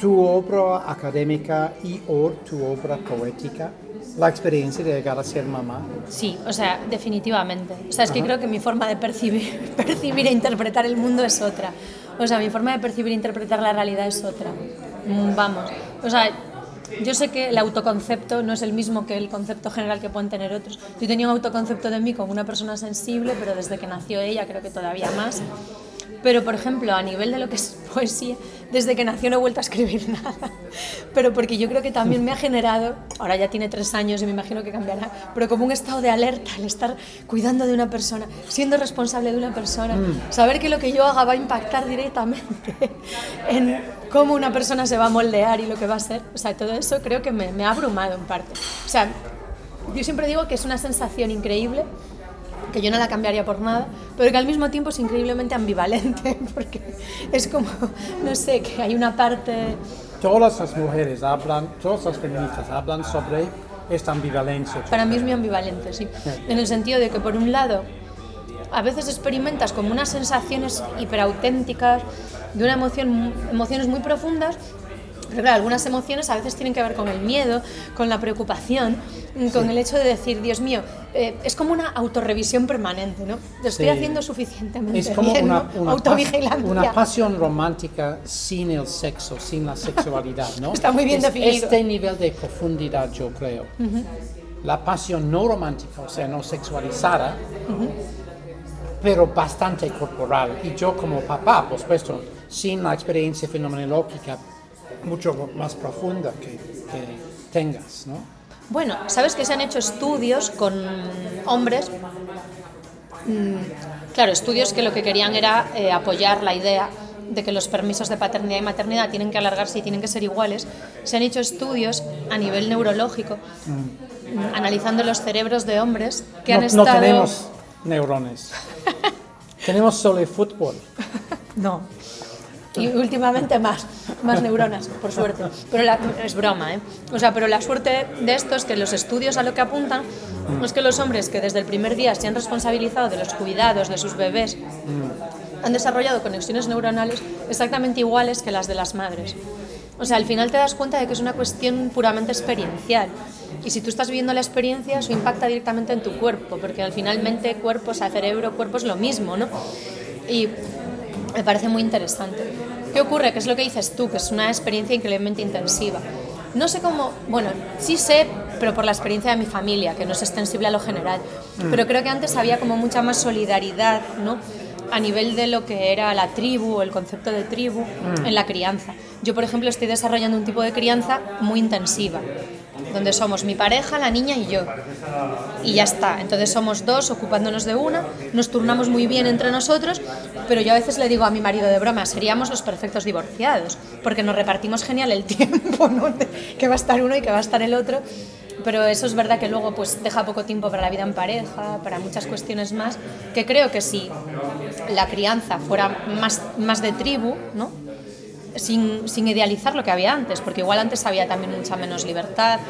tu obra académica y o tu obra poética? La experiencia de llegar a ser mamá. Sí, o sea, definitivamente. O sea, es que creo que mi forma de percibir, [laughs] percibir e interpretar el mundo es otra. O sea, mi forma de percibir e interpretar la realidad es otra. Mm, Vamos. O sea, yo sé que el autoconcepto no es el mismo que el concepto general que pueden tener otros. Yo tenía un autoconcepto de mí como una persona sensible, pero desde que nació ella creo que todavía más. Pero, por ejemplo, a nivel de lo que es [laughs] poesía, desde que nació no he vuelto a escribir [laughs] nada. Pero porque yo creo que también me ha generado, ahora ya tiene tres años y me imagino que cambiará, pero como un estado de alerta, el estar cuidando de una persona, siendo responsable de una persona, saber que lo que yo haga va a impactar directamente [laughs] en cómo una persona se va a moldear y lo que va a ser. O sea, todo eso creo que me, me ha abrumado en parte. O sea, yo siempre digo que es una sensación increíble que yo no la cambiaría por nada, pero que al mismo tiempo es increíblemente ambivalente, [laughs] porque es como, no sé, que hay una parte... Todas las mujeres hablan, todas las feministas hablan sobre esta ambivalencia. Para mí es muy ambivalente, sí. En el sentido de que, por un lado, a veces experimentas como unas sensaciones hiperauténticas de una emoción, emociones muy profundas, pero claro, algunas emociones a veces tienen que ver con el miedo, con la preocupación, con el hecho de decir, Dios mío, eh, es como una autorrevisión permanente, ¿no? Lo estoy Sí. haciendo suficientemente Es como bien, una, ¿no? una pasión romántica sin el sexo, sin la sexualidad, ¿no? [laughs] Está muy bien Es definido. Este nivel de profundidad, yo creo. La pasión no romántica, o sea, no sexualizada, pero bastante corporal. Y yo como papá, por supuesto, sin la experiencia fenomenológica mucho más profunda que, que tengas, ¿no? Bueno, sabes que se han hecho estudios con hombres mm, claro, estudios que lo que querían era eh, apoyar la idea de que los permisos de paternidad y maternidad tienen que alargarse y tienen que ser iguales. Se han hecho estudios a nivel neurológico mm, analizando los cerebros de hombres que no, han estado... no tenemos neurones. [laughs] tenemos solo el fútbol. No. Y últimamente más, más neuronas, por suerte. Pero la- es broma, ¿eh? O sea, pero la suerte de esto es que los estudios a lo que apuntan es que los hombres que desde el primer día se han responsabilizado de los cuidados de sus bebés han desarrollado conexiones neuronales exactamente iguales que las de las madres. O sea, al final te das cuenta de que es una cuestión puramente experiencial. Y si tú estás viviendo la experiencia, eso impacta directamente en tu cuerpo, porque al final mente, cuerpo, o sea, cerebro, cuerpo es lo mismo, ¿no? Y me parece muy interesante. ¿Qué ocurre? Que es lo que dices tú, que es una experiencia increíblemente intensiva. No sé cómo, bueno, sí sé, pero por la experiencia de mi familia, que no es extensible a lo general. Pero creo que antes había como mucha más solidaridad, ¿no? A nivel de lo que era la tribu, o el concepto de tribu, en la crianza. Yo, por ejemplo, estoy desarrollando un tipo de crianza muy intensiva, donde somos mi pareja, la niña y yo y ya está. Entonces somos dos ocupándonos de una, nos turnamos muy bien entre nosotros, pero yo a veces le digo a mi marido de broma, seríamos los perfectos divorciados, porque nos repartimos genial el [laughs] tiempo, ¿no? Que va a estar uno y que va a estar el otro. Pero eso es verdad que luego pues deja poco tiempo para la vida en pareja, para muchas cuestiones más, que creo que si la crianza fuera más, más de tribu, ¿no? Sin, sin idealizar lo que había antes, porque igual antes había también mucha menos libertad,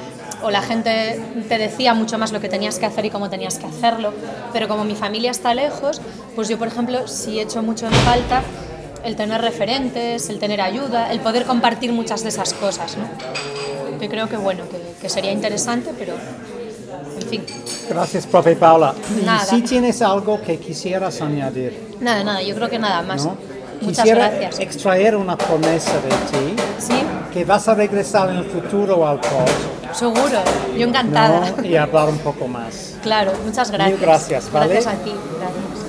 o la gente te decía mucho más lo que tenías que hacer y cómo tenías que hacerlo, pero como mi familia está lejos, pues yo, por ejemplo, sí he hecho mucho en falta el tener referentes, el tener ayuda, el poder compartir muchas de esas cosas, ¿no? que creo que, bueno, que, que sería interesante, pero, en fin, Gracias, profe Paula. Y Nada. si tienes algo que quisieras añadir, nada, nada, yo creo que nada más. ¿no? Muchas Quisiera gracias. extraer una promesa de ti, Sí, que vas a regresar en el futuro al pod, seguro, yo encantada. ¿no? Y hablar un poco más. Claro, muchas gracias. Mil gracias, ¿vale? Gracias a ti, gracias.